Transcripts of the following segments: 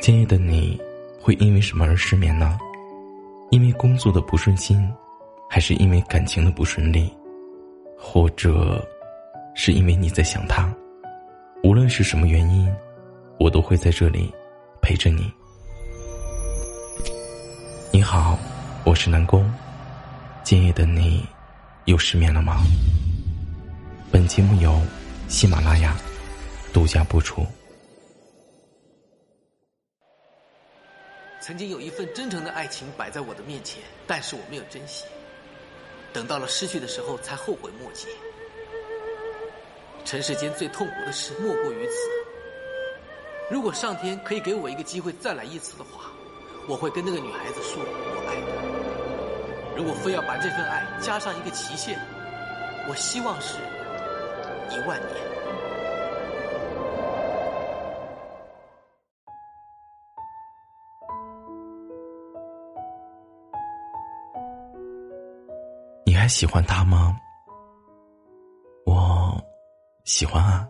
今夜的你，会因为什么而失眠呢？因为工作的不顺心，还是因为感情的不顺利，或者，是因为你在想他？无论是什么原因，我都会在这里陪着你。你好，我是南宫。今夜的你，又失眠了吗？本节目由喜马拉雅独家播出。曾经有一份真诚的爱情摆在我的面前，但是我没有珍惜。等到了失去的时候，才后悔莫及。尘世间最痛苦的事莫过于此。如果上天可以给我一个机会再来一次的话，我会跟那个女孩子说我爱她。如果非要把这份爱加上一个期限，我希望是一万年。你还喜欢他吗？我喜欢啊。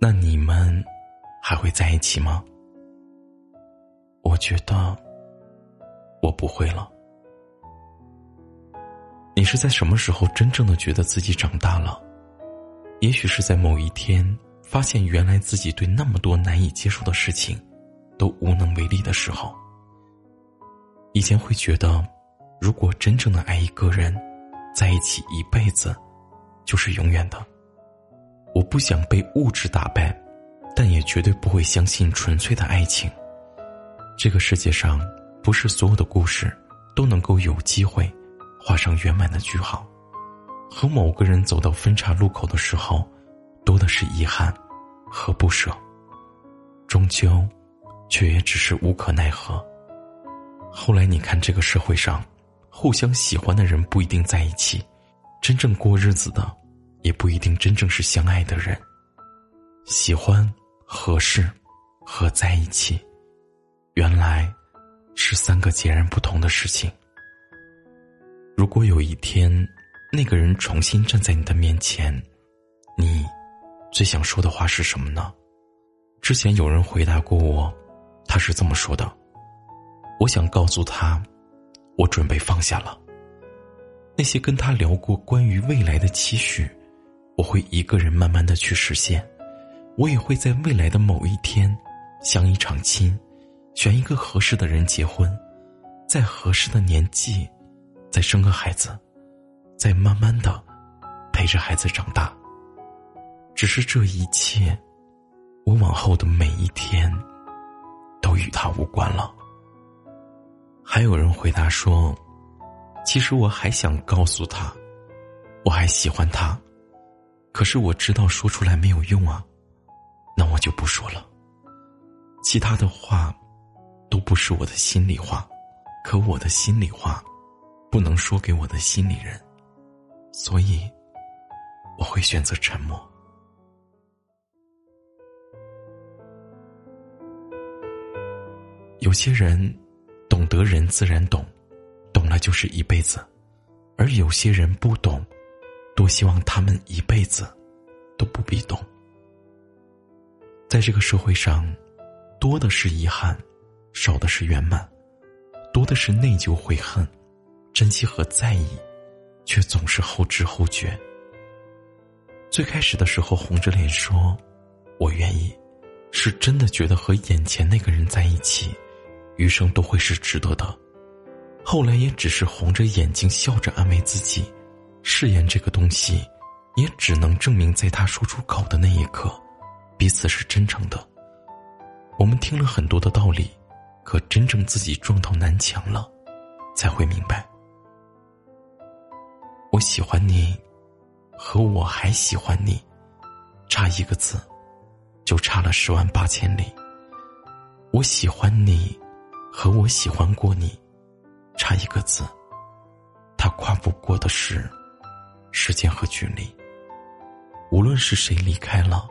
那你们还会在一起吗？我觉得我不会了。你是在什么时候真正的觉得自己长大了？也许是在某一天，发现原来自己对那么多难以接受的事情都无能为力的时候。以前会觉得。如果真正的爱一个人，在一起一辈子，就是永远的。我不想被物质打败，但也绝对不会相信纯粹的爱情。这个世界上，不是所有的故事都能够有机会画上圆满的句号。和某个人走到分岔路口的时候，多的是遗憾和不舍，终究，却也只是无可奈何。后来你看，这个社会上。互相喜欢的人不一定在一起，真正过日子的，也不一定真正是相爱的人。喜欢、合适和在一起，原来是三个截然不同的事情。如果有一天，那个人重新站在你的面前，你最想说的话是什么呢？之前有人回答过我，他是这么说的：“我想告诉他。”我准备放下了。那些跟他聊过关于未来的期许，我会一个人慢慢的去实现。我也会在未来的某一天，相一场亲，选一个合适的人结婚，在合适的年纪，再生个孩子，在慢慢的陪着孩子长大。只是这一切，我往后的每一天，都与他无关了。还有人回答说：“其实我还想告诉他，我还喜欢他，可是我知道说出来没有用啊，那我就不说了。其他的话，都不是我的心里话，可我的心里话，不能说给我的心里人，所以我会选择沉默。有些人。”懂得人自然懂，懂了就是一辈子；而有些人不懂，多希望他们一辈子都不必懂。在这个社会上，多的是遗憾，少的是圆满；多的是内疚悔恨，珍惜和在意，却总是后知后觉。最开始的时候红着脸说“我愿意”，是真的觉得和眼前那个人在一起。余生都会是值得的，后来也只是红着眼睛笑着安慰自己，誓言这个东西，也只能证明在他说出口的那一刻，彼此是真诚的。我们听了很多的道理，可真正自己撞到南墙了，才会明白，我喜欢你，和我还喜欢你，差一个字，就差了十万八千里。我喜欢你。和我喜欢过你，差一个字。他跨不过的是时间和距离。无论是谁离开了，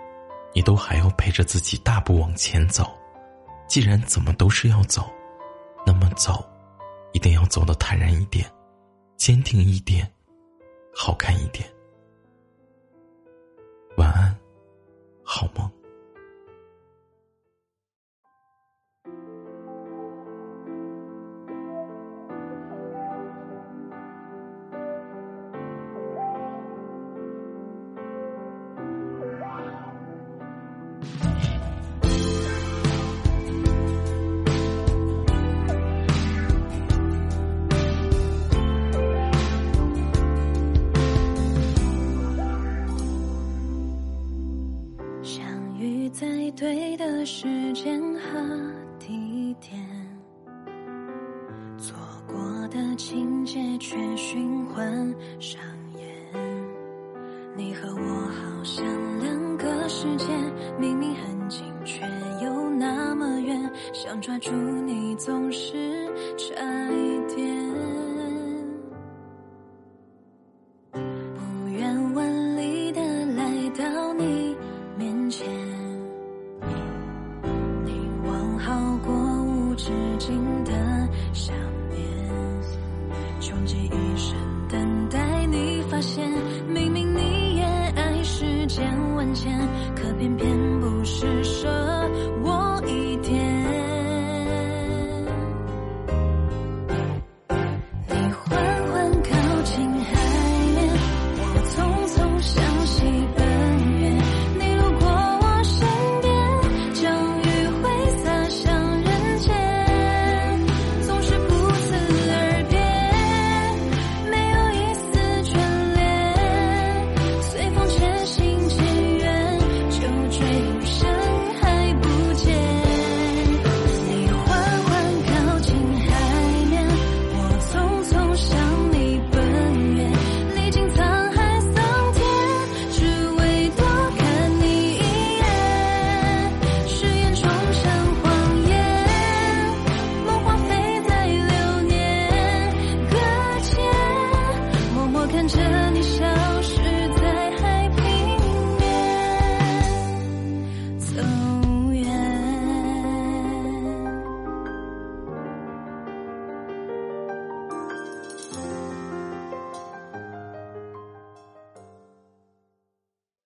你都还要陪着自己大步往前走。既然怎么都是要走，那么走，一定要走得坦然一点，坚定一点，好看一点。晚安好梦。对的时间和地点，错过的情节却循环上演。你和我好像两个世界，明明很近，却又那么远。想抓住你，总是差一点。无止境的想念，穷极一